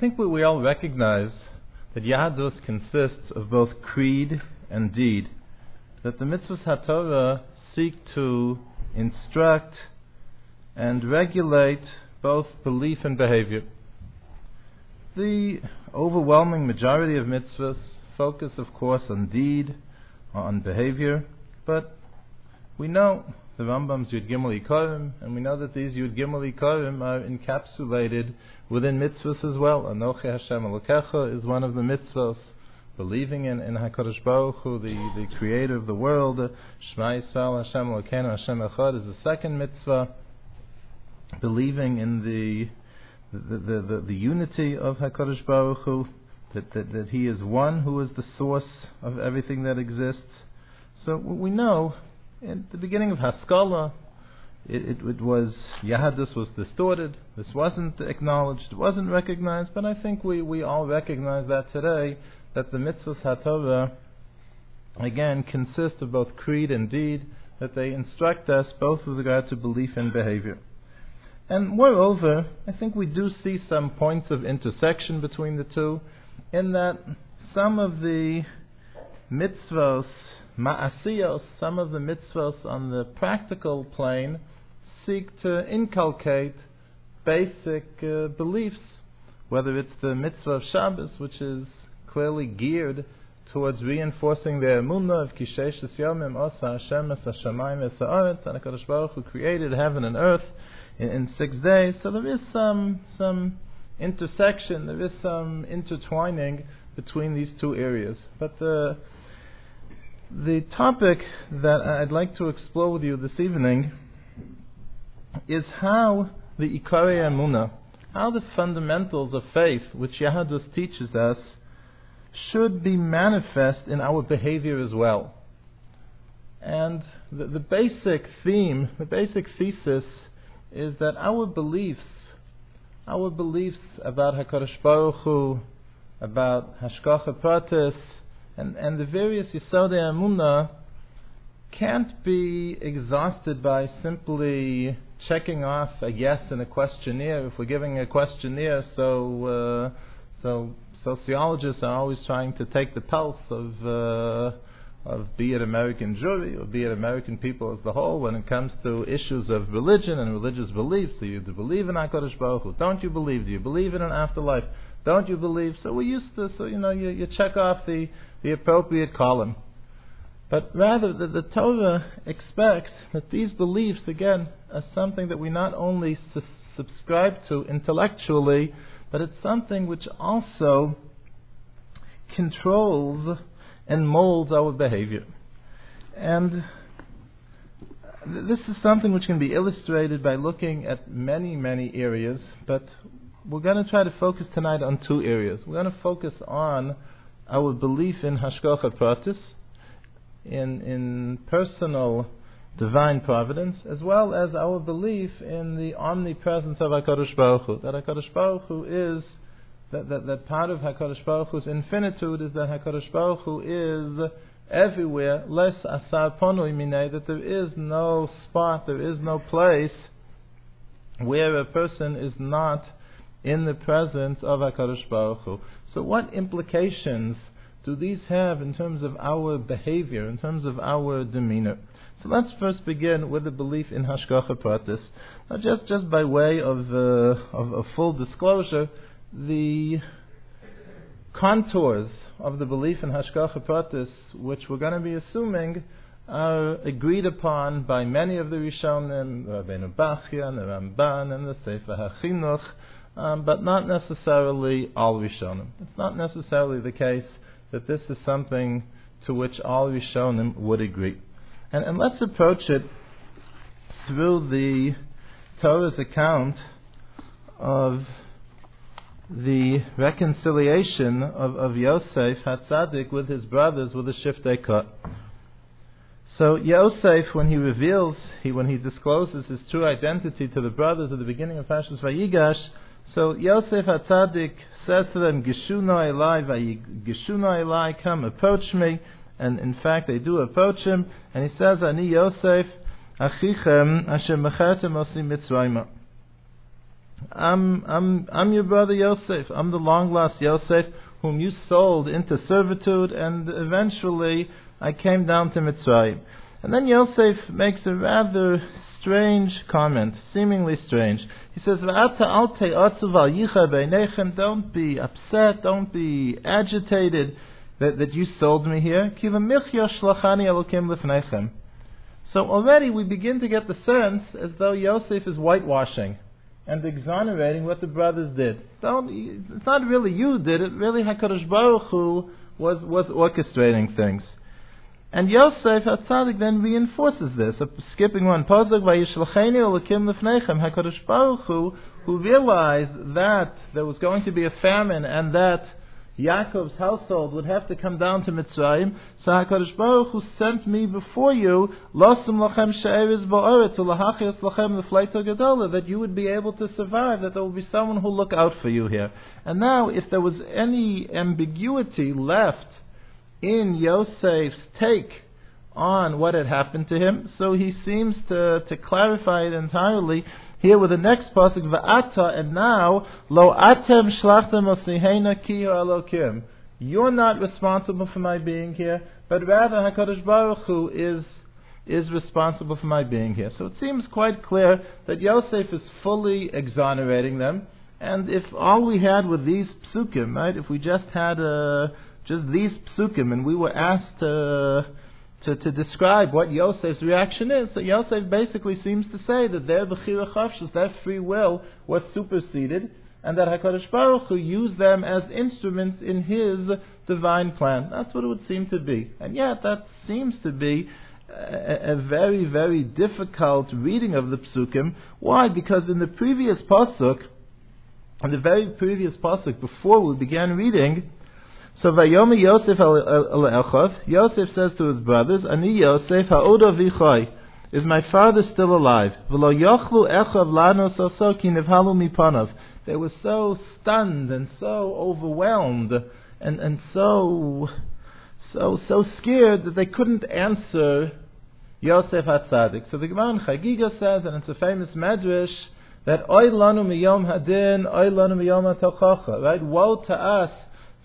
I think we, we all recognize that Yahadus consists of both creed and deed, that the mitzvahs HaTorah seek to instruct and regulate both belief and behavior. The overwhelming majority of mitzvahs focus, of course, on deed, on behavior, but we know the Rambam's Yud Gimel Ikarim, and we know that these Yud Gimel Ikarim are encapsulated within mitzvahs as well. Anochi Hashem Elokecha is one of the mitzvahs. Believing in, in HaKadosh Baruch Hu, the, the creator of the world, Shema Yisrael Hashem Elokeinu Hashem Echad is the second mitzvah. Believing in the the, the, the, the unity of HaKadosh Baruch Hu, that, that, that He is one who is the source of everything that exists. So we know in the beginning of Haskalah, it, it, it was was distorted. This wasn't acknowledged. It wasn't recognized. But I think we, we all recognize that today that the mitzvahs haTorah again consist of both creed and deed. That they instruct us both with regard to belief and behavior. And moreover, I think we do see some points of intersection between the two, in that some of the mitzvahs ma'asiyos, some of the mitzvahs on the practical plane, seek to inculcate basic uh, beliefs, whether it's the mitzvah of Shabbos, which is clearly geared towards reinforcing the emunah of Kishesh Yomim Osa Hashem Es Hashemayim Es Haaretz, and HaKadosh Baruch Hu created heaven and earth in, in six days. So there is some some intersection, there is some intertwining between these two areas. But the the topic that I'd like to explore with you this evening is how the Ikari Amuna, how the fundamentals of faith, which Yahadus teaches us, should be manifest in our behavior as well. And the, the basic theme, the basic thesis, is that our beliefs, our beliefs about Hakadosh Baruch Hu, about Hashgacha Pratis, and, and the various Yisodei Amunah can't be exhausted by simply checking off a yes in a questionnaire. If we're giving a questionnaire, so uh, so sociologists are always trying to take the pulse of uh, of be it American Jewry or be it American people as a whole when it comes to issues of religion and religious beliefs. Do you believe in HaKadosh Baruch Hu? Don't you believe? Do you believe in an afterlife? Don't you believe? So we used to, so you know, you, you check off the, the appropriate column. But rather, the, the Torah expects that these beliefs, again, are something that we not only su- subscribe to intellectually, but it's something which also controls and molds our behavior. And this is something which can be illustrated by looking at many, many areas, but we're going to try to focus tonight on two areas. We're going to focus on our belief in Hashgacha Pratis, in, in personal divine providence, as well as our belief in the omnipresence of HaKadosh Baruch Hu, that HaKadosh Baruch Hu is, that, that, that part of HaKadosh Baruch Hu's infinitude is that HaKadosh Baruch Hu is everywhere, less asar ponui minei, that there is no spot, there is no place where a person is not in the presence of HaKadosh Baruch Hu. So what implications do these have in terms of our behavior, in terms of our demeanor? So let's first begin with the belief in Hashgacha Pratis. Now just, just by way of, uh, of, of full disclosure, the contours of the belief in Hashgacha Pratis, which we're going to be assuming, are agreed upon by many of the Rishonim, Rabbeinu Bachya, the Ramban, and the Sefer HaChinuch, um, but not necessarily all Rishonim. It's not necessarily the case that this is something to which all Rishonim would agree. And, and let's approach it through the Torah's account of the reconciliation of, of Yosef Hatzadik with his brothers with a shiftei cut. So Yosef, when he reveals, he, when he discloses his true identity to the brothers at the beginning of Parshas Vayigash, so Yosef Atzadik says to them, Geshuna Elai, Geshuna Elai, come approach me. And in fact, they do approach him, and he says, Ani Yosef, Achichem, Asher Mechertem Osim Mitzrayim. I'm, I'm, I'm your brother Yosef. I'm the long lost Yosef whom you sold into servitude, and eventually I came down to Mitzrayim. And then Yosef makes a rather strange comment, seemingly strange. He says, Don't be upset, don't be agitated that, that you sold me here. So already we begin to get the sense as though Yosef is whitewashing and exonerating what the brothers did. Don't, it's not really you did it, really HaKadosh Baruch Hu was, was orchestrating things. And Yosef HaTzadik then reinforces this, skipping one. Pozog vayishlacheni olakim lefnechem. HaKadosh Baruch Hu, who realized that there was going to be a famine and that Yaakov's household would have to come down to Mitzrayim. So HaKadosh Baruch Hu sent me before you, Losum lachem she'eriz bo'oretz, ulahachias lachem lefleito gadola, that you would be able to survive, that there will be someone who will look out for you here. And now, if there was any ambiguity left in Yosef's take on what had happened to him, so he seems to, to clarify it entirely here with the next pasuk, va'ata, and now, lo atem shlachtem osihena ki alokim. You're not responsible for my being here, but rather Hakadosh Baruch Hu is is responsible for my being here. So it seems quite clear that Yosef is fully exonerating them, and if all we had were these psukim, right? If we just had uh, just these psukim, and we were asked to to, to describe what Yosef's reaction is. So Yosef basically seems to say that their bechira chavshus, their free will, was superseded, and that Hakadosh Baruch Hu used them as instruments in His divine plan. That's what it would seem to be, and yet that seems to be a, a very, very difficult reading of the psukim. Why? Because in the previous pasuk, in the very previous pasuk, before we began reading, so Vayomi Yosef al Echav, Yosef says to his brothers, Ani Yosef ha'od avichai, is my father still alive? V'lo yochlu Echav lanos oso ki nivhalu mipanav. They were so stunned and so overwhelmed and, and so, so, so scared that they couldn't answer Yosef HaTzadik. So the Gemara in Chagiga says, and it's a famous medrash, that Oy lanu miyom hadin, Oy lanu miyom hatochacha, right? Woe to us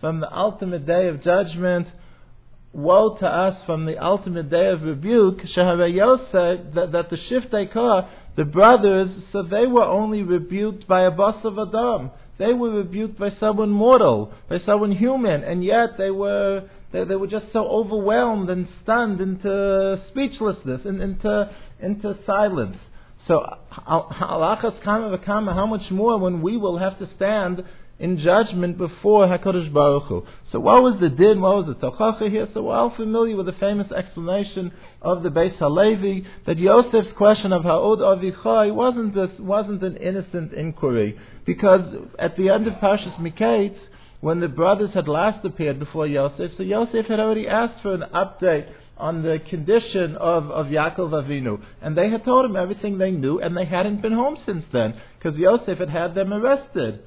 from the ultimate day of judgment. Woe to us from the ultimate day of rebuke. Yosef, that, that the Shiftei the brothers, so they were only rebuked by a boss of Adam. They were rebuked by someone mortal, by someone human, and yet they were they, were just so overwhelmed and stunned into speechlessness and into into silence. So kama v'kama, how much more when we will have to stand in judgment before Hakadosh Baruch Hu. So what was the din? What was the tochacha here? So we're all familiar with the famous explanation of the Beis Halevi that Yosef's question of Ha'od Avichai wasn't wasn't an innocent inquiry because at the end of Parshas Miketz, when the brothers had last appeared before Yosef, so Yosef had already asked for an update on the condition of, of Yaakov Avinu. And they had told him everything they knew, and they hadn't been home since then, because Yosef had had them arrested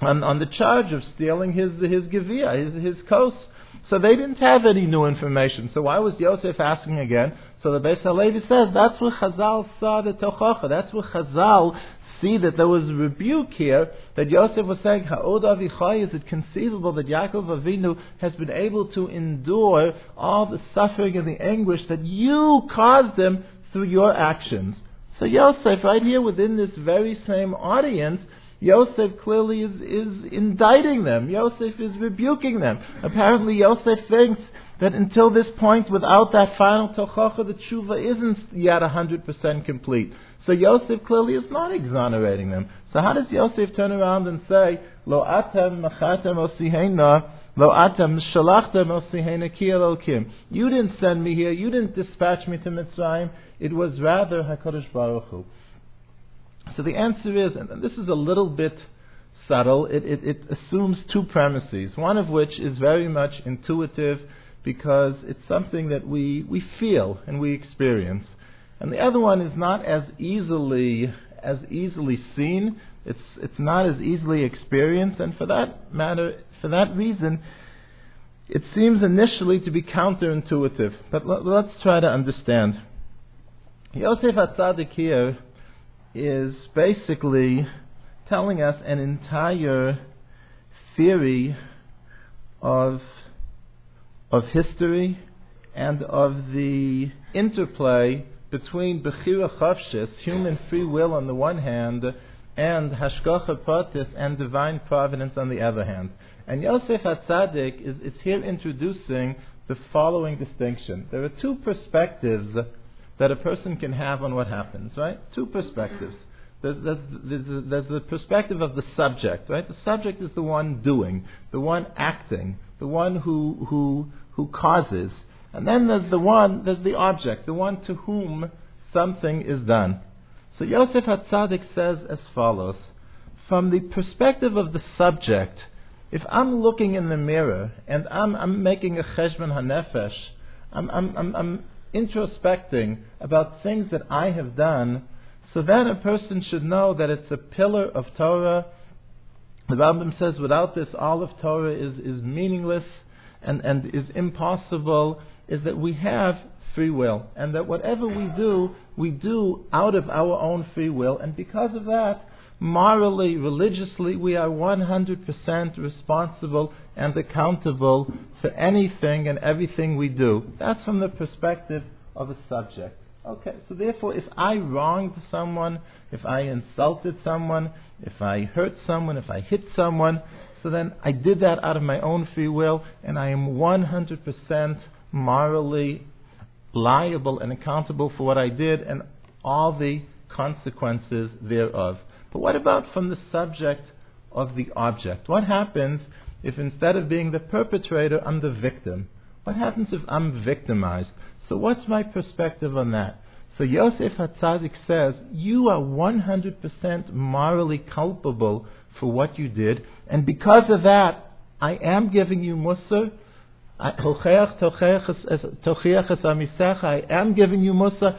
on, on the charge of stealing his his gevia, his his kos. So they didn't have any new information. So why was Yosef asking again? So the Beis Halevi says that's where Chazal saw the tochacha. That's where Chazal see that there was a rebuke here that Yosef was saying, Ha'od avichai, is it conceivable that Yaakov Avinu has been able to endure all the suffering and the anguish that you caused him through your actions? So Yosef, right here within this very same audience, Yosef clearly is, is indicting them. Yosef is rebuking them. Apparently, Yosef thinks that until this point, without that final tochacha, the tshuva isn't yet 100% complete. So Yosef clearly is not exonerating them. So how does Yosef turn around and say, Lo atem machatem osihena, lo atem shalachtem osihena ki You didn't send me here, you didn't dispatch me to Mitzrayim, it was rather HaKadosh Baruch Hu. So the answer is, and this is a little bit subtle, it, it, it assumes two premises, one of which is very much intuitive because it's something that we, we feel and we experience. And the other one is not as easily as easily seen. It's it's not as easily experienced, and for that matter, for that reason, it seems initially to be counterintuitive. But l- let's try to understand. Yosef Atzadik here is basically telling us an entire theory of, of history and of the interplay between Bechira Chavshis, human free will on the one hand, and Hashgacha Pratis and divine providence on the other hand. And Yosef HaTzadik is, is here introducing the following distinction. There are two perspectives that a person can have on what happens, right? Two perspectives. There's, there's, there's, there's, the perspective of the subject, right? The subject is the one doing, the one acting, the one who, who, who causes. And then there's the one, there's the object, the one to whom something is done. So Yosef Hatzadik says as follows From the perspective of the subject, if I'm looking in the mirror and I'm, I'm making a cheshbon hanefesh, I'm, I'm, I'm, I'm introspecting about things that I have done, so then a person should know that it's a pillar of Torah. The Rambam says without this all of Torah is, is meaningless and, and is impossible, is that we have free will. And that whatever we do, we do out of our own free will. And because of that, morally, religiously, we are 100% responsible and accountable for anything and everything we do. That's from the perspective of a subject. Okay, so therefore, if I wronged someone, if I insulted someone, if I hurt someone, if I hit someone, so then I did that out of my own free will, and I am 100% morally liable and accountable for what I did and all the consequences thereof. But what about from the subject of the object? What happens if instead of being the perpetrator, I'm the victim? What happens if I'm victimized? So what's my perspective on that? So Yosef Hatzadik says, you are 100% morally culpable for what you did, and because of that, I am giving you Musar. I am giving you Musar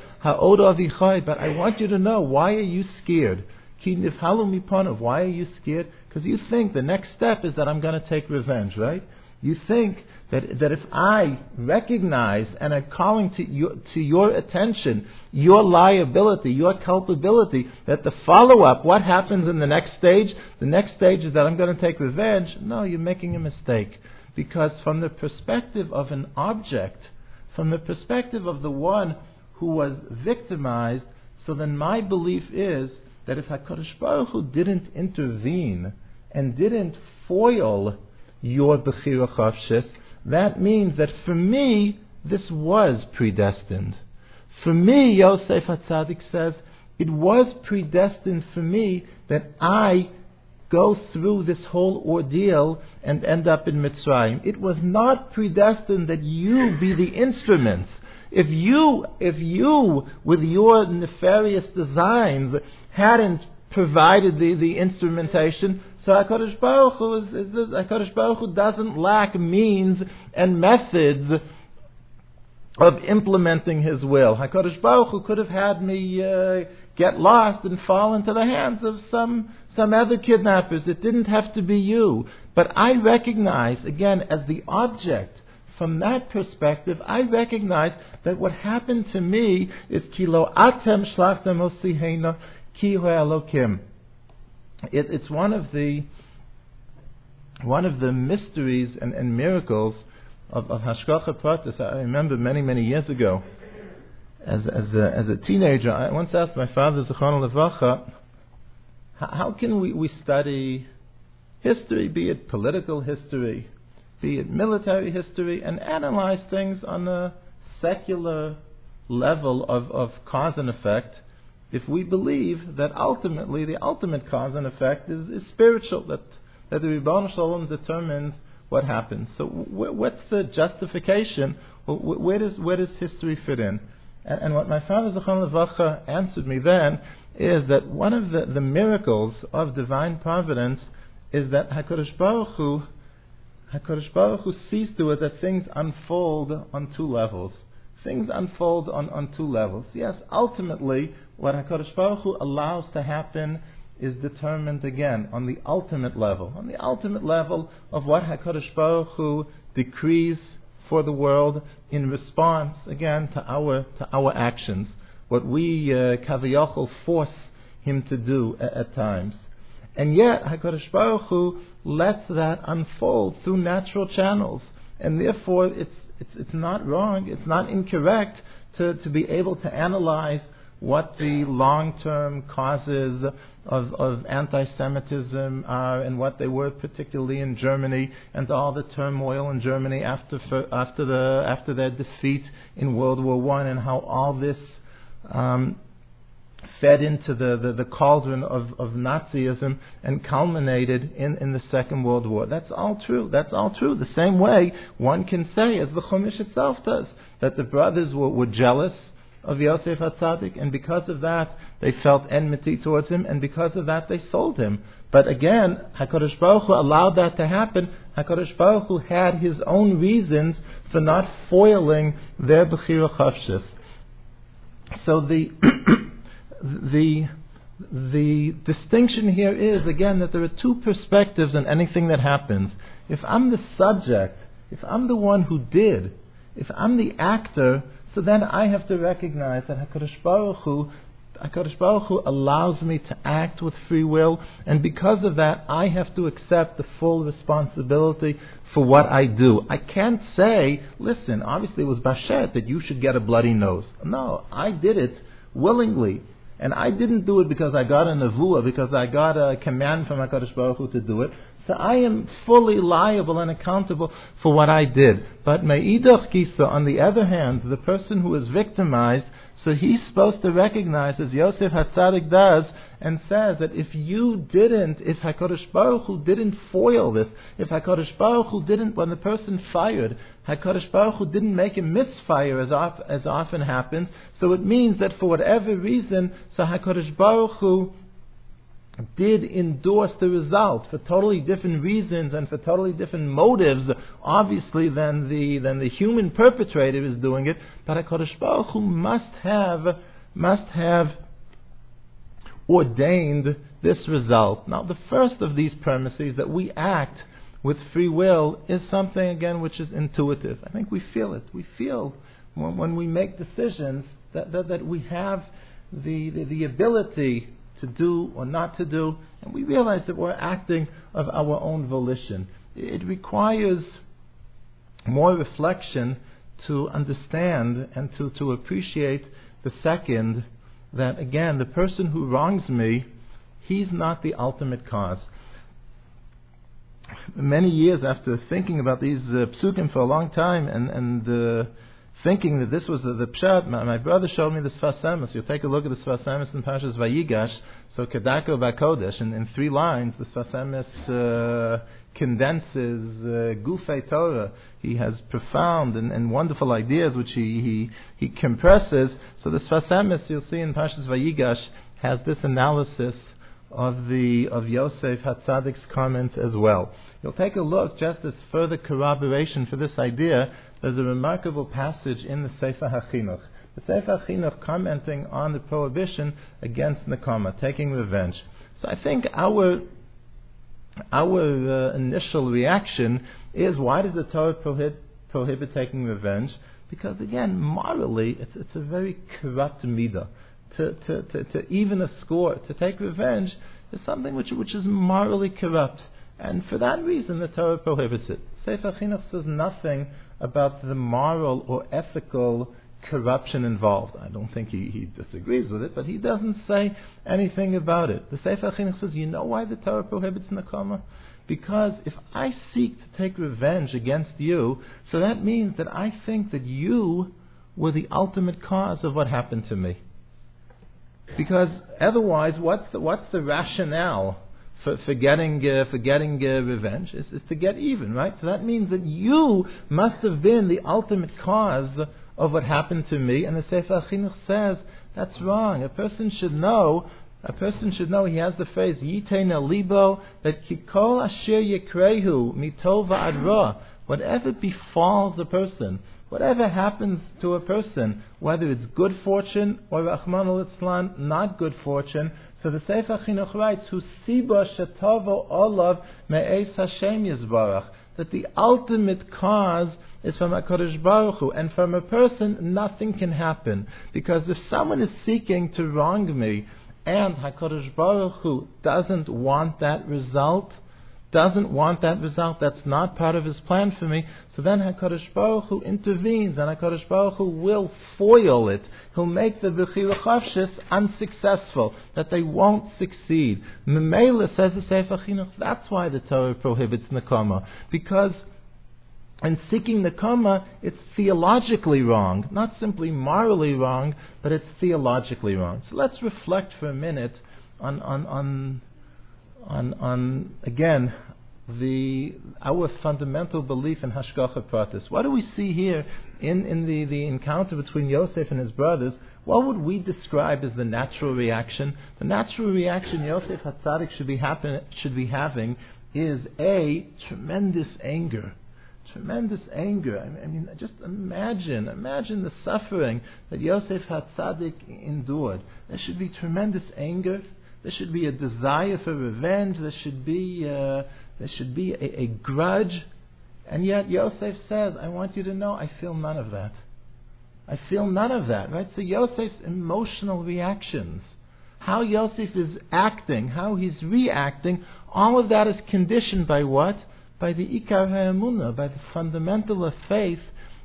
but I want you to know, why are you scared? Why are you scared? Because you think the next step is that I'm going to take revenge, right? You think that, that if I recognize and I'm calling to your, to your attention your liability, your culpability, that the follow up, what happens in the next stage, the next stage is that I'm going to take revenge. No, you're making a mistake. Because from the perspective of an object, from the perspective of the one who was victimized, so then my belief is that if HaKadosh Baruch Hu didn't intervene and didn't foil your Bechira Chavshis, that means that for me, this was predestined. For me, Yosef Hatzadik says, it was predestined for me that I go through this whole ordeal and end up in Mitzrayim. It was not predestined that you be the instruments. If you, if you, with your nefarious designs, hadn't provided the, the instrumentation, so HaKadosh Baruch Hu, is, is, HaKadosh Baruch Hu doesn't lack means and methods of implementing His will. HaKadosh Baruch Hu could have had me uh, get lost and fall into the hands of some some other kidnappers. It didn't have to be you. But I recognize, again, as the object, from that perspective, I recognize that what happened to me is kilo atem shlachtem osihena ki elokim. It, it's one of the one of the mysteries and, and miracles of, of Hashgacha Pratis. I remember many, many years ago, as, as, a, as a teenager, I once asked my father, Zechron Levacha, how can we, we study history, be it political history, be it military history, and analyze things on a secular level of, of cause and effect if we believe that ultimately the ultimate cause and effect is, is spiritual, that, that the Ribbon Shalom determines what happens. So what's the justification? where, does, where does history fit in? And, and what my father Zechon Levacha answered me then is that one of the, the miracles of divine providence is that HaKadosh Baruch Hu, HaKadosh Baruch Hu sees to it that things unfold on two levels. Things unfold on, on two levels. Yes, ultimately, what HaKadosh Baruch Hu allows to happen is determined again on the ultimate level. On the ultimate level of what HaKadosh Baruch Hu decrees for the world in response, again, to our, to our actions what we uh, force him to do at, at, times. And yet, HaKadosh Baruch Hu lets that unfold through natural channels. And therefore, it's, it's, it's not wrong, it's not incorrect to, to be able to analyze what the long-term causes of, of anti-Semitism are and what they were particularly in Germany and all the turmoil in Germany after, after, the, after their defeat in World War One and how all this um, fed into the, the, the cauldron of, of Nazism and culminated in, in the Second World War. That's all true. That's all true. The same way one can say, as the Chumash itself does, that the brothers were, were jealous of Yosef HaTzadik, and because of that they felt enmity towards him, and because of that they sold him. But again, HaKadosh Baruch Hu allowed that to happen. HaKadosh Baruch Hu had his own reasons for not foiling their Bechira Chavshis. So the the the distinction here is again that there are two perspectives in anything that happens. If I'm the subject, if I'm the one who did, if I'm the actor, so then I have to recognize that Hakadosh Baruch Hu, Hakadosh Baruch Hu allows me to act with free will, and because of that, I have to accept the full responsibility for what I do. I can't say, listen, obviously it was Bashert that you should get a bloody nose. No, I did it willingly. And I didn't do it because I got a nevuah, because I got a command from HaKadosh Baruch Hu to do it. So I am fully liable and accountable for what I did. But Me'idach Kisa, on the other hand, the person who is victimized, so he's supposed to recognize, as Yosef Hatzadik does, and says that if you didn't, if HaKadosh Baruch Hu didn't foil this, if HaKadosh Baruch Hu didn't, when the person fired, HaKadosh Baruch Hu didn't make a misfire as, as often happens, so it means that for whatever reason, so HaKadosh Baruch Hu did endorse the result for totally different reasons and for totally different motives, obviously, than the, than the human perpetrator is doing it, but HaKadosh Baruch Hu must have, must have ordained this result. Now, the first of these premises that we act with free will is something, again, which is intuitive. I think we feel it. We feel when, when we make decisions that, that, that we have the, the, the ability to do or not to do, and we realize that we're acting of our own volition. It requires more reflection to understand and to, to appreciate the second that, again, the person who wrongs me, he's not the ultimate cause. Many years after thinking about these uh, psukim for a long time and, and uh, thinking that this was the, the pshat, my, my, brother showed me the Sfas Emes. You'll take a look at the Sfas Emes in Pashas Vayigash. So Kedako Bakodesh, in, three lines, the Sfas Emes uh, condenses uh, Gufei Torah. He has profound and, and wonderful ideas which he, he, he compresses. So the Sfas Emes, you'll see in Pashas Vayigash, has this analysis of the of Yosef Hatzadik's comment as well. You'll take a look just as further corroboration for this idea. There's a remarkable passage in the Sefer HaChinuch. The Sefer HaChinuch commenting on the prohibition against Nakama, taking revenge. So I think our our uh, initial reaction is why does the Torah prohibit, prohibit taking revenge? Because again, morally, it's, it's a very corrupt midah. To, to, to, to even a score, to take revenge, is something which, which is morally corrupt. And for that reason, the Torah prohibits it. Sefer Chinuch says nothing about the moral or ethical corruption involved. I don't think he, he disagrees with it, but he doesn't say anything about it. The Sefer Chinuch says, you know why the Torah prohibits nakama? Because if I seek to take revenge against you, so that means that I think that you were the ultimate cause of what happened to me. Because otherwise, what's the, what's the rationale for, for getting, uh, for getting uh, revenge? Is, is to get even, right? So that means that you must have been the ultimate cause of what happened to me. And the Sefer Chinuch says that's wrong. A person should know. A person should know. He has the phrase "Yitein libo" that kikol asher yekrehu mitova adra. Whatever befalls a person, whatever happens to a person, whether it's good fortune or Rahman al not good fortune. So the Sefer Chinuch writes, "Hu siba shetavo olav me'es Hashem yizbarach." That the ultimate cause is from HaKadosh Baruch Hu. And from a person, nothing can happen. Because if someone is seeking to wrong me, and HaKadosh Baruch Hu doesn't want that result, doesn't want that result, that's not part of his plan for me, so then HaKadosh Baruch Hu intervenes, and HaKadosh Baruch Hu will foil it. He'll make the Bechira Chavshis unsuccessful, that they won't succeed. Memela says the Sefer Chinuch, that's why the Torah prohibits Nakama, because and seeking Nakama, it's theologically wrong, not simply morally wrong, but it's theologically wrong. So let's reflect for a minute on, on, on, on, on again, the, our fundamental belief in Hashgacha Pratis. What do we see here in, in the, the encounter between Yosef and his brothers? What would we describe as the natural reaction? The natural reaction Yosef Hatzadik should be, happen, should be having is A, tremendous anger tremendous anger. I mean, just imagine, imagine the suffering that Yosef Hatzadik endured. There should be tremendous anger. There should be a desire for revenge. There should be, uh, there should be a, a grudge. And yet Yosef says, I want you to know I feel none of that. I feel none of that, right? So Yosef's emotional reactions, how Yosef is acting, how he's reacting, all of that is conditioned by what? by the Ikar by the fundamental of faith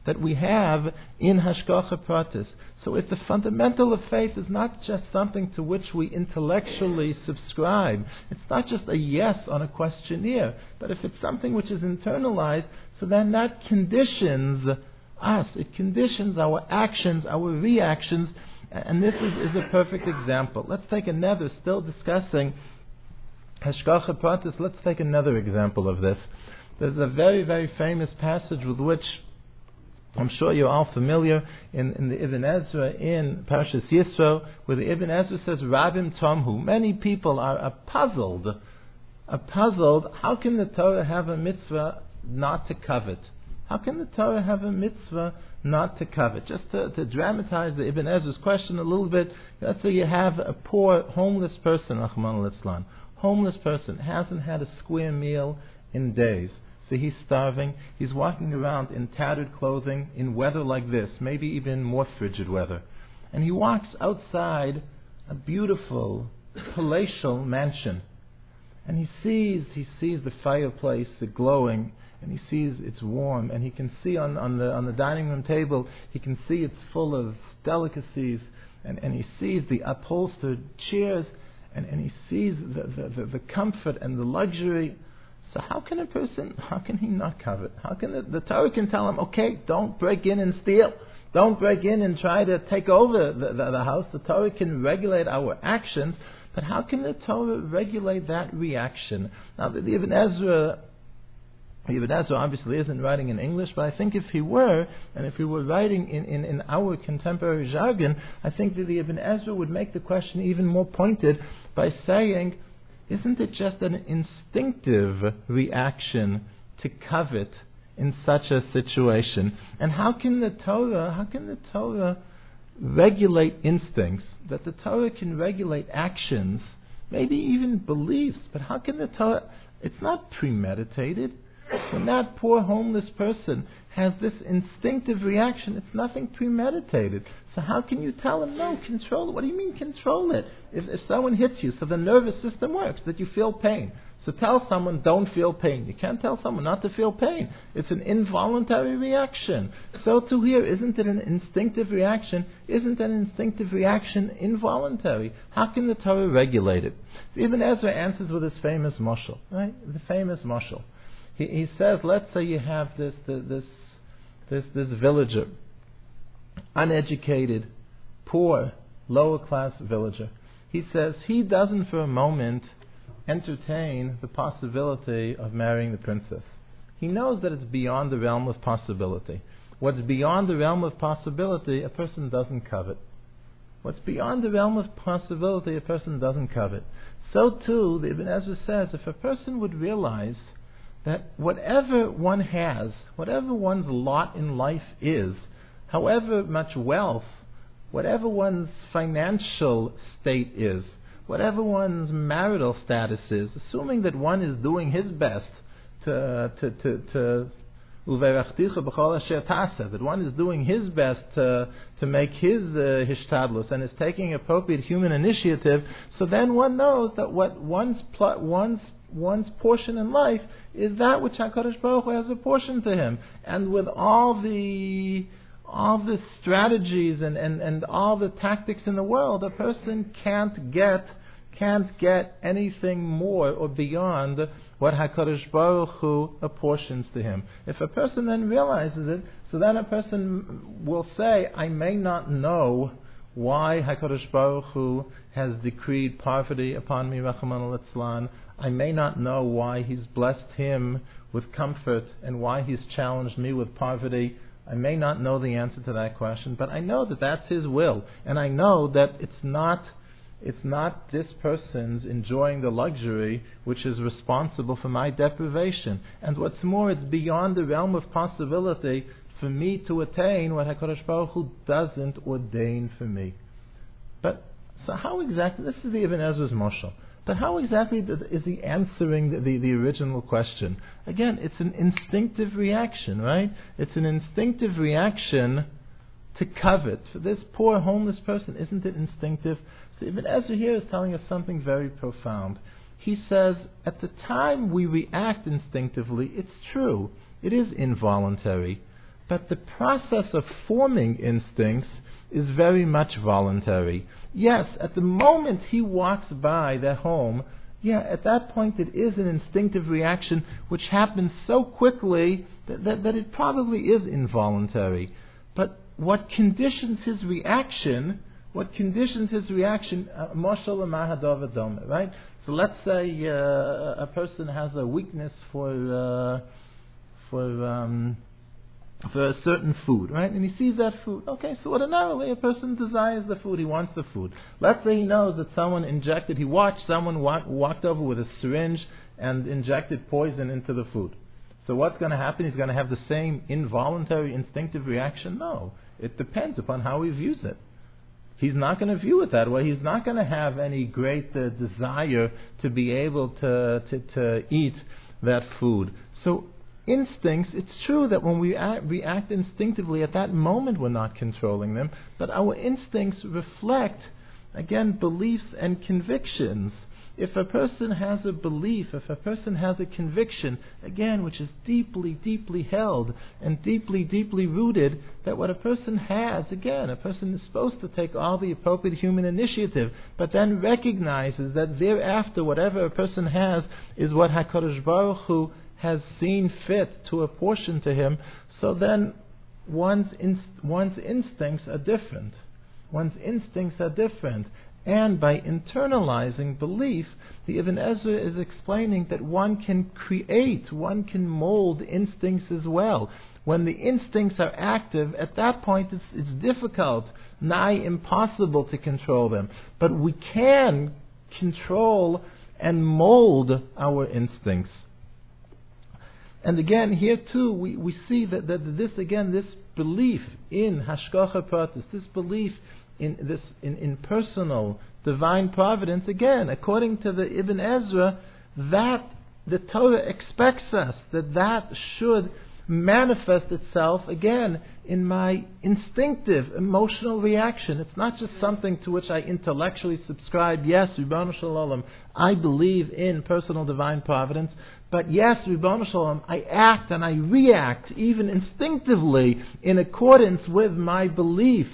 that we have in Hashgacha Pratis. So if the fundamental of faith is not just something to which we intellectually subscribe, it's not just a yes on a questionnaire, but if it's something which is internalized, so then that conditions us, it conditions our actions, our reactions, and this is, is a perfect example. Let's take another, still discussing Hashgacha Pratis, let's take another example of this. There's a very, very famous passage with which I'm sure you're all familiar in, in the Ibn Ezra in Parashas Yisro, where the Ibn Ezra says, Rabim Tomhu. Many people are, are puzzled, are puzzled, how can the Torah have a mitzvah not to covet? How can the Torah have a mitzvah not to covet? Just to, to dramatize the Ibn Ezra's question a little bit, let's say you have a poor, homeless person, Rahman al homeless person, hasn't had a square meal in days. He's starving. He's walking around in tattered clothing in weather like this, maybe even more frigid weather. And he walks outside a beautiful palatial mansion. And he sees he sees the fireplace glowing and he sees it's warm and he can see on, on the on the dining room table he can see it's full of delicacies and, and he sees the upholstered chairs and, and he sees the, the, the, the comfort and the luxury so how can a person, how can he not covet? How can the, the Torah can tell him, okay, don't break in and steal. Don't break in and try to take over the, the, the house. The Torah can regulate our actions, but how can the Torah regulate that reaction? Now, the, the Ibn Ezra Ibn Ezra obviously isn't writing in English, but I think if he were, and if he were writing in, in, in our contemporary jargon, I think that the Ibn Ezra would make the question even more pointed by saying, isn't it just an instinctive reaction to covet in such a situation? And how can the Torah, how can the Torah regulate instincts? That the Torah can regulate actions, maybe even beliefs, but how can the Torah, it's not premeditated. When that poor homeless person has this instinctive reaction, it's nothing premeditated. So how can you tell him, no, control it? What do you mean control it? If, if someone hits you, so the nervous system works, that you feel pain. So tell someone, don't feel pain. You can't tell someone not to feel pain. It's an involuntary reaction. So to here, isn't it an instinctive reaction? Isn't an instinctive reaction involuntary? How can the Torah regulate it? So Ezra answers with his famous mashal, right? The famous mashal. He, he says, let's say you have this, this, this, this villager uneducated, poor, lower class villager. He says he doesn't for a moment entertain the possibility of marrying the princess. He knows that it's beyond the realm of possibility. What's beyond the realm of possibility, a person doesn't covet. What's beyond the realm of possibility, a person doesn't covet. So too, the Ibn Ezra says, if a person would realize that whatever one has, whatever one's lot in life is, however much wealth, whatever one's financial state is, whatever one's marital status is, assuming that one is doing his best to, to, to, to that one is doing his best to, to make his uh, and is taking appropriate human initiative, so then one knows that what one's, pl- one's, one's portion in life is that which HaKadosh Baruch Hu has apportioned to him. And with all the all the strategies and, and, and all the tactics in the world, a person can't get can't get anything more or beyond what Hakadosh Baruch Hu apportions to him. If a person then realizes it, so then a person will say, "I may not know why Hakadosh Baruch Hu has decreed poverty upon me, Rachman al I may not know why He's blessed him with comfort and why He's challenged me with poverty." I may not know the answer to that question, but I know that that's His will, and I know that it's not it's not this person's enjoying the luxury which is responsible for my deprivation. And what's more, it's beyond the realm of possibility for me to attain what HaKadosh Baruch Hu doesn't ordain for me. But, so how exactly, this is the Ibn Ezra's Moshel, but how exactly is he answering the, the, the original question? Again, it's an instinctive reaction, right? It's an instinctive reaction to covet. For this poor homeless person, isn't it instinctive? So Ibn Ezra here is telling us something very profound. He says, at the time we react instinctively, it's true, it is involuntary. But the process of forming instincts is very much voluntary. Yes, at the moment he walks by their home, yeah, at that point it is an instinctive reaction which happens so quickly that, that, that it probably is involuntary. But what conditions his reaction what conditions his reaction, uh, right? So let's say uh, a person has a weakness for uh, for um, for a certain food, right? And he sees that food. Okay, so ordinarily a person desires the food, he wants the food. Let's say he knows that someone injected, he watched someone walk, walked over with a syringe and injected poison into the food. So what's going to happen? He's going to have the same involuntary, instinctive reaction? No. It depends upon how he views it. He's not going to view it that way. He's not going to have any great uh, desire to be able to, to, to eat that food. So, instincts, it's true that when we act, react instinctively, at that moment we're not controlling them, but our instincts reflect, again, beliefs and convictions. If a person has a belief, if a person has a conviction, again, which is deeply, deeply held and deeply, deeply rooted, that what a person has, again, a person is supposed to take all the appropriate human initiative, but then recognizes that thereafter, whatever a person has is what HaKadosh Baruch Hu has seen fit to apportion to him, so then one's, inst- one's instincts are different. One's instincts are different. And by internalizing belief, the Ibn Ezra is explaining that one can create, one can mold instincts as well. When the instincts are active, at that point it's, it's difficult, nigh impossible to control them. But we can control and mold our instincts. And again, here too, we, we see that, that this, again, this belief in Hashgacha Pratis, this belief in this in, personal divine providence, again, according to the Ibn Ezra, that the Torah expects us that that should manifest itself again in my instinctive emotional reaction. It's not just something to which I intellectually subscribe. Yes, Ribbon Shalom, I believe in personal divine providence. But yes, Ribbon Shalom, I act and I react even instinctively in accordance with my belief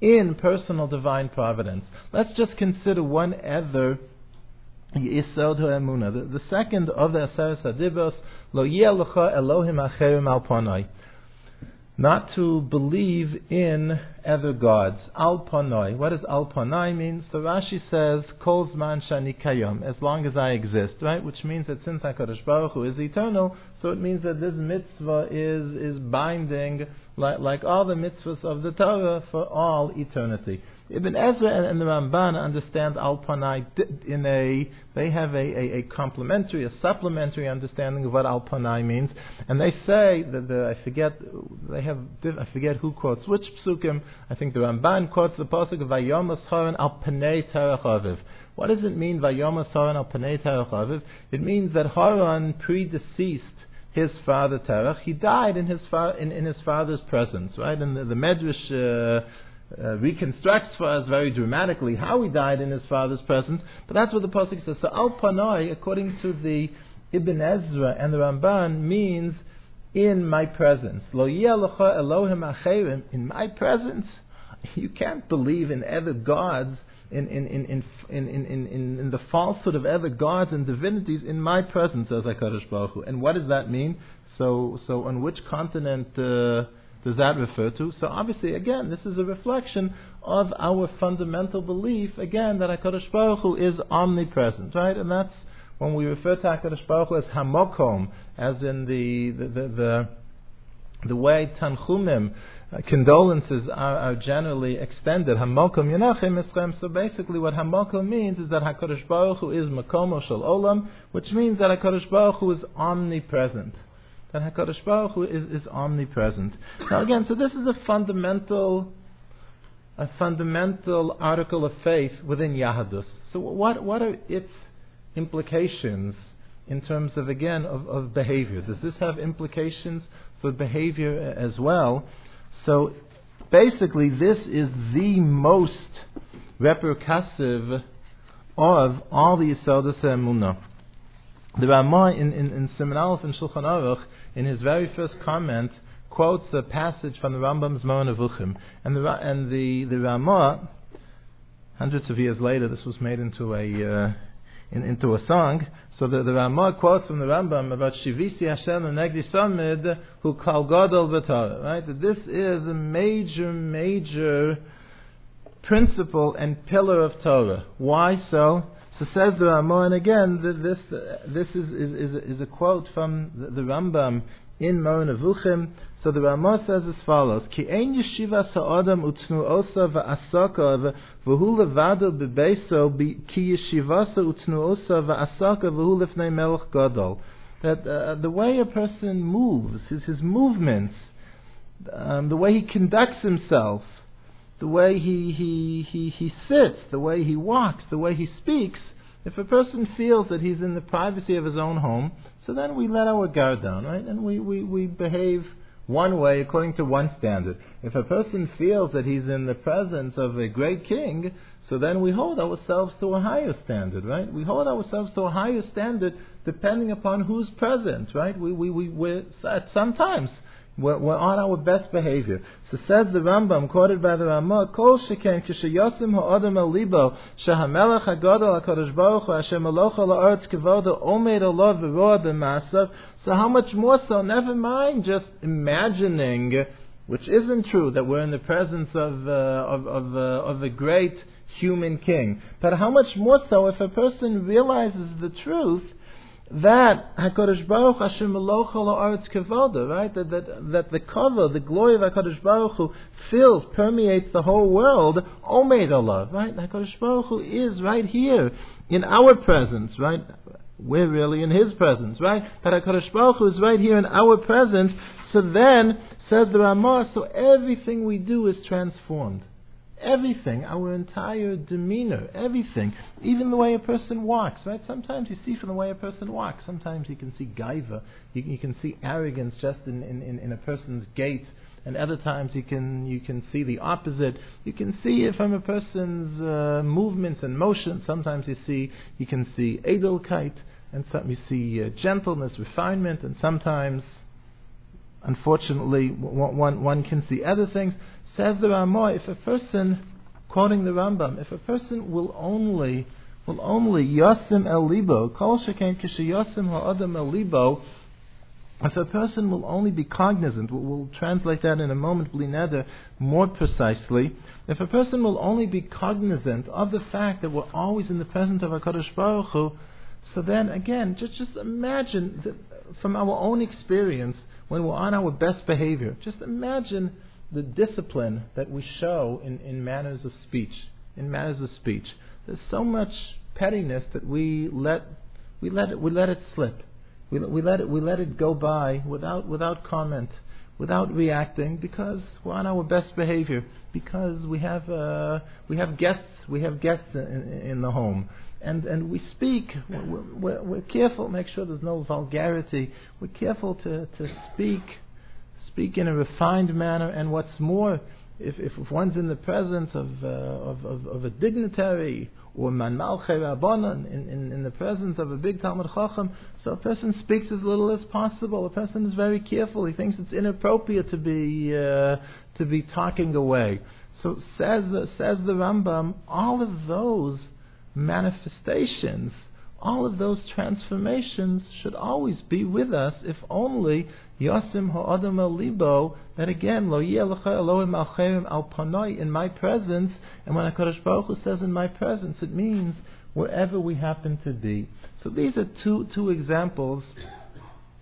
in personal divine providence. Let's just consider one other Yisod Ha'emuna. The, the second of the Aseres Hadibos, Lo Elohim Acherim Not to believe in other gods. Al Panoi. What does Al Panoi mean? So Rashi says, Kol Zman Shani Kayom, as long as I exist, right? Which means that since HaKadosh Baruch Hu is eternal, so it means that this mitzvah is, is binding like, like all the mitzvahs of the Torah for all eternity. Ibn Ezra and, and the Ramban understand Al Panai in a, they have a, a, a, complementary, a supplementary understanding of what Al Panai means, and they say that the, I forget, they have, I forget who quotes which psukim, I think the Ramban quotes the pasuk of Vayom Haran Al Panei Terach What does it mean, Vayom Haran Al Panei Terach It means that Haran predeceased his father Terach, he died in his, fa- in, in his father's presence, right? And the, the Medrash uh, uh, reconstructs for us very dramatically how he died in his father's presence, but that's what the Pasuk says. So Al Panoi, according to the Ibn Ezra and the Ramban, means in my presence. Lo Elohim acherim, in my presence. You can't believe in other gods in, in, in, in, in, in, in, in the falsehood of other gods and divinities in my presence, says HaKadosh Baruch Hu. And what does that mean? So, so on which continent uh, does that refer to? So obviously, again, this is a reflection of our fundamental belief, again, that HaKadosh Baruch Hu is omnipresent, right? And that's when we refer to HaKadosh Baruch Hu as Hamokom, as in the, the, the, the, the way Tanchumim, uh, condolences are, are, generally extended. Hamokum Yenachim Eschem. So basically, what Hamokom means is that Hakadosh Baruch Hu is Makomo Shel Olam, which means that Hakadosh Baruch Hu is omnipresent. That Hakadosh Baruch Hu is, is omnipresent. Now again, so this is a fundamental, a fundamental article of faith within Yahadus. So what what are its implications in terms of again of, of behavior? Does this have implications for behavior as well? So basically, this is the most repercussive of all the Yisodas Emunah. The Ramah in, in, in Siman Aleph and Shulchan Aruch, in his very first comment, quotes a passage from the Rambam's Moreh Nevuchim. And the, and the, the Ramah, hundreds of years later, this was made into a, uh, in, into a song, so the, the Ramah quotes from the Rambam about Shivisi Hashem and Negdi Samid who call Gadol V'Torah, right? This is a major, major principle and pillar of Torah. Why so? So says the Ramah, and again, this, this is, is, is, is a quote from the, the Rambam in Moreh Nevuchim. So the Ramah says as follows: Ki ein yeshiva osa v'hu levado ki osa v'hu melech gadol. That uh, the way a person moves, his, his movements, um, the way he conducts himself, the way he, he, he, he sits, the way he walks, the way he speaks, if a person feels that he's in the privacy of his own home, so then we let our guard down, right? And we, we, we behave one way according to one standard. If a person feels that he's in the presence of a great king, so then we hold ourselves to a higher standard, right? We hold ourselves to a higher standard depending upon who's present, right? We, we, we, we sometimes we're, we're, on our best behavior. So says the Rambam, quoted by the Ramah, Kol sheken kishayosim ha'adam el libo, hagadol ha'kadosh baruch hu, la'aretz alav v'roa b'masav. So how much more so, never mind just imagining, which isn't true, that we're in the presence of, uh, of, of, uh, of a great human king. But how much more so if a person realizes the truth, that Hakadosh Baruch Hashem Elocha La'aretz Kevoda, right? That, that that the cover, the glory of Hakadosh Baruch Hu fills, permeates the whole world. Omeid Allah, right? Hakadosh Baruch Hu is right here in our presence, right? We're really in His presence, right? That Hakadosh Baruch Hu is right here in our presence. So then says the Ramah, so everything we do is transformed. Everything, our entire demeanor, everything, even the way a person walks, right? Sometimes you see from the way a person walks. Sometimes you can see gaiva, you, you can see arrogance just in, in, in a person's gait, and other times you can you can see the opposite. You can see it from a person's uh, movements and motion. Sometimes you see you can see edelkeit, and some you see uh, gentleness, refinement, and sometimes, unfortunately, one, one, one can see other things. Says the Ramah, if a person, quoting the Rambam, if a person will only will only yasim el libo, kol shekain kishayasim ha'adam el libo, if a person will only be cognizant, we'll translate that in a moment, blineder, more precisely, if a person will only be cognizant of the fact that we're always in the presence of HaKadosh Baruch Hu, so then again, just, just imagine from our own experience, when we're on our best behavior, just imagine the discipline that we show in, in manners of speech. In manners of speech, there's so much pettiness that we let we let it, we let it slip. We, we let it we let it go by without without comment, without reacting, because we're on our best behavior. Because we have uh, we have guests we have guests in, in the home, and, and we speak, we're, we're, we're careful, make sure there's no vulgarity. We're careful to, to speak, speak in a refined manner, and what's more, if, if one's in the presence of, uh, of, of, of, a dignitary or man rabbanon, in, in, in the presence of a big Talmid Chacham, so a person speaks as little as possible. A person is very careful. He thinks it's inappropriate to be uh, to be talking away. So says the, says the Rambam, all of those manifestations, all of those transformations should always be with us if only Yasim ha'adam el libo, that again, lo Elohim al al panoi, in my presence, and when HaKadosh Baruch Hu says in my presence, it means wherever we happen to be. So these are two, two examples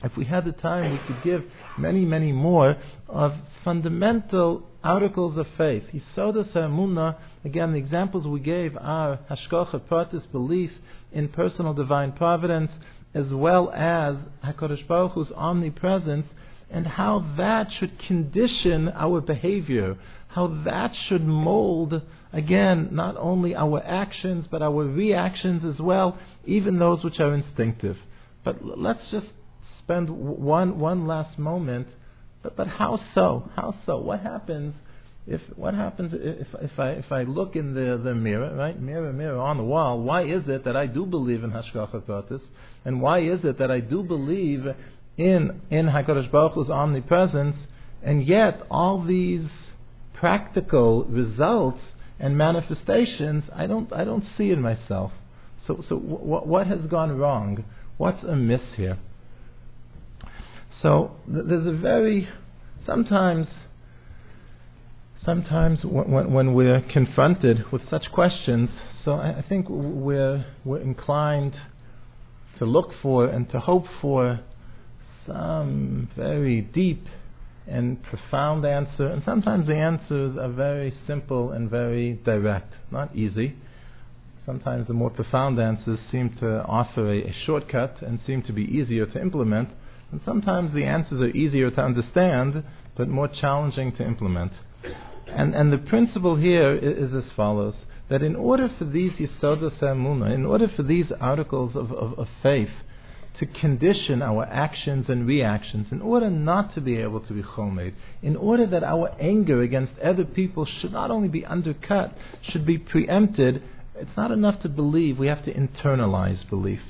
if we had the time, we could give many, many more of fundamental articles of faith. Yisodas Ha'emunah, again, the examples we gave are Hashgacha Pratis, belief in personal divine providence, as well as HaKadosh Baruch Hu's omnipresence, and how that should condition our behavior, how that should mold, again, not only our actions, but our reactions as well, even those which are instinctive. But let's just spend one one last moment. But but how so? How so? What happens if what happens if if I if I look in the the mirror, right? Mirror, mirror on the wall. Why is it that I do believe in Hashgacha Pratis, and why is it that I do believe in in Hakadosh Baruch Hu's omnipresence, and yet all these practical results and manifestations I don't I don't see in myself. So so what what has gone wrong? What's amiss here? So th- there's a very sometimes sometimes when, when we're confronted with such questions, so I, I think we're we're inclined to look for and to hope for some very deep and profound answer, and sometimes the answers are very simple and very direct, not easy. Sometimes the more profound answers seem to offer a, a shortcut and seem to be easier to implement. And sometimes the answers are easier to understand, but more challenging to implement. And, and the principle here is, is as follows that in order for these Yisodas Emunah, in order for these articles of, of, of faith to condition our actions and reactions, in order not to be able to be chomed, in order that our anger against other people should not only be undercut, should be preempted, it's not enough to believe, we have to internalize belief.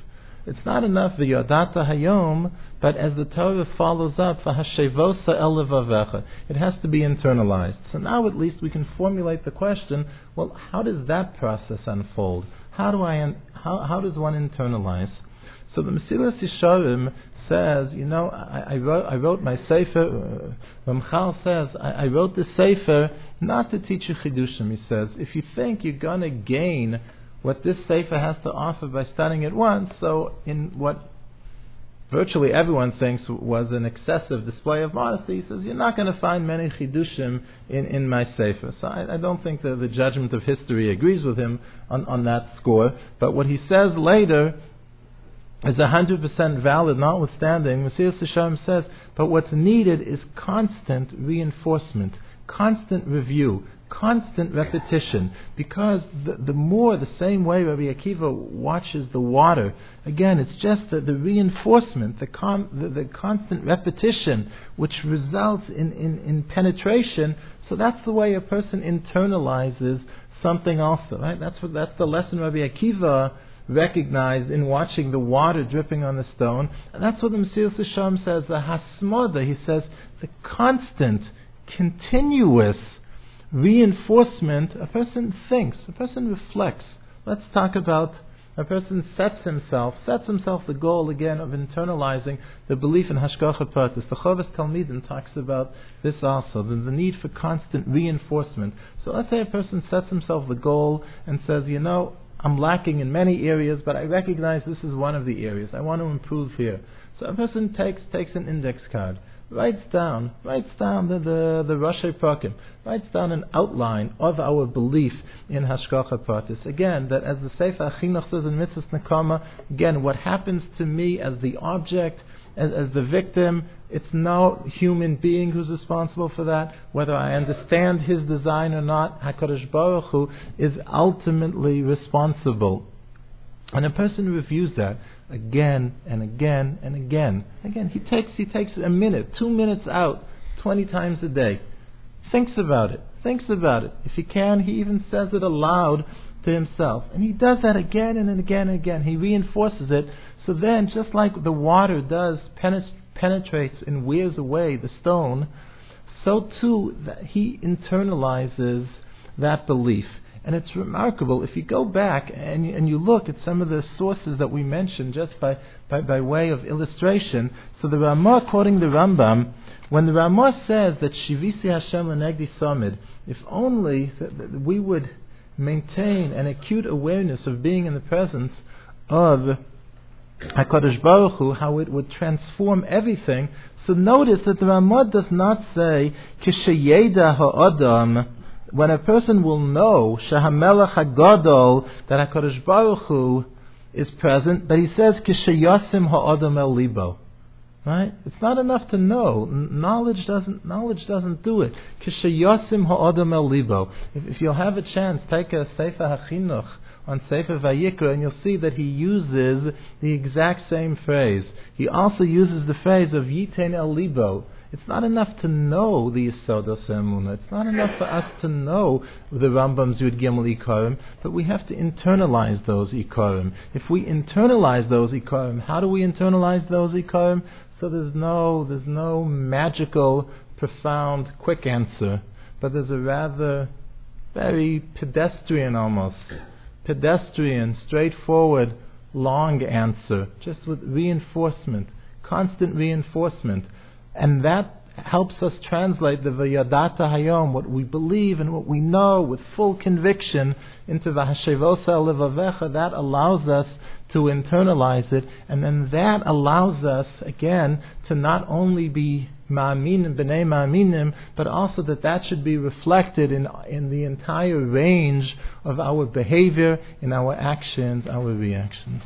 It's not enough v'yodata hayom, but as the Torah follows up, It has to be internalized. So now at least we can formulate the question, well, how does that process unfold? How do I, how, how does one internalize? So the Mesilas Yesharim says, you know, I, I, wrote, I wrote my Sefer, uh, Ramchal says, I, I wrote this Sefer not to teach you Chidushim, he says. If you think you're going to gain what this Sefer has to offer by studying it once, so in what virtually everyone thinks was an excessive display of modesty, he says, you're not going to find many chidushim in, in my Sefer. So I, I don't think that the judgment of history agrees with him on, on that score. But what he says later is 100% valid, notwithstanding. Mesilas Yesharim says, but what's needed is constant reinforcement, constant review, constant repetition because the, the more the same way Rabbi Akiva watches the water, again, it's just the, the reinforcement, the, con, the, the, constant repetition which results in, in, in penetration. So that's the way a person internalizes something also, right? That's, what, that's the lesson Rabbi Akiva recognized in watching the water dripping on the stone. And that's what the Mesilas Yesharim says, the hasmoda, he says, the constant, continuous reinforcement, a person thinks, a person reflects. Let's talk about a person sets himself, sets himself the goal again of internalizing the belief in Hashgacha Pratis. The Chovas Talmidim talks about this also, the, the need for constant reinforcement. So let's say a person sets himself the goal and says, you know, I'm lacking in many areas, but I recognize this is one of the areas. I want to improve here. So a person takes takes an index card writes down, writes down the the, the Rashi Prakim, writes down an outline of our belief in Hashgacha Pratis. Again, that as the Sefer Chinuch says in Mitzvah Nekama, again, what happens to me as the object, as, as the victim, it's no human being who's responsible for that. Whether I understand his design or not, HaKadosh Baruch Hu is ultimately responsible. And a person who reviews that again and again and again, again, he takes he takes a minute, two minutes out, twenty times a day, thinks about it, thinks about it. If he can, he even says it aloud to himself, and he does that again and again and again. He reinforces it. So then, just like the water does penetrates and wears away the stone, so too he internalizes that belief. And it's remarkable if you go back and and you look at some of the sources that we mentioned just by, by, by way of illustration. So the Ramah quoting the Rambam, when the Ramah says that Shivisi Hashem Lenegdi Samid, if only that, that we would maintain an acute awareness of being in the presence of HaKadosh Baruch Hu, how it would transform everything. So notice that the Ramah does not say, Kishayeda ha'adam, when a person will know Shahamelech Hagadol that Hakadosh Baruch Hu is present, but he says Kishayasim Ha'adam El Libo. Right? It's not enough to know. Knowledge doesn't knowledge doesn't do it. Kishayasim Ha'adam El Libo. If, you'll have a chance, take a Sefer Hachinuch on Sefer Vayikra, and you'll see that he uses the exact same phrase. He also uses the phrase of Yiten El Libo it's not enough to know the Yisodos Emuna. It's not enough for us to know the Rambam's Yud Gimel Ikarim, but we have to internalize those Ikarim. If we internalize those Ikarim, how do we internalize those Ikarim? So there's no, there's no magical, profound, quick answer, but there's a rather very pedestrian almost, pedestrian, straightforward, long answer, just with reinforcement, constant reinforcement. And that helps us translate the Vayadata Hayom, what we believe and what we know with full conviction, into Vahashevosa Levavecha. That allows us to internalize it, and then that allows us, again, to not only be Ma'aminim, B'nai Ma'aminim, but also that that should be reflected in, in the entire range of our behavior, in our actions, our reactions.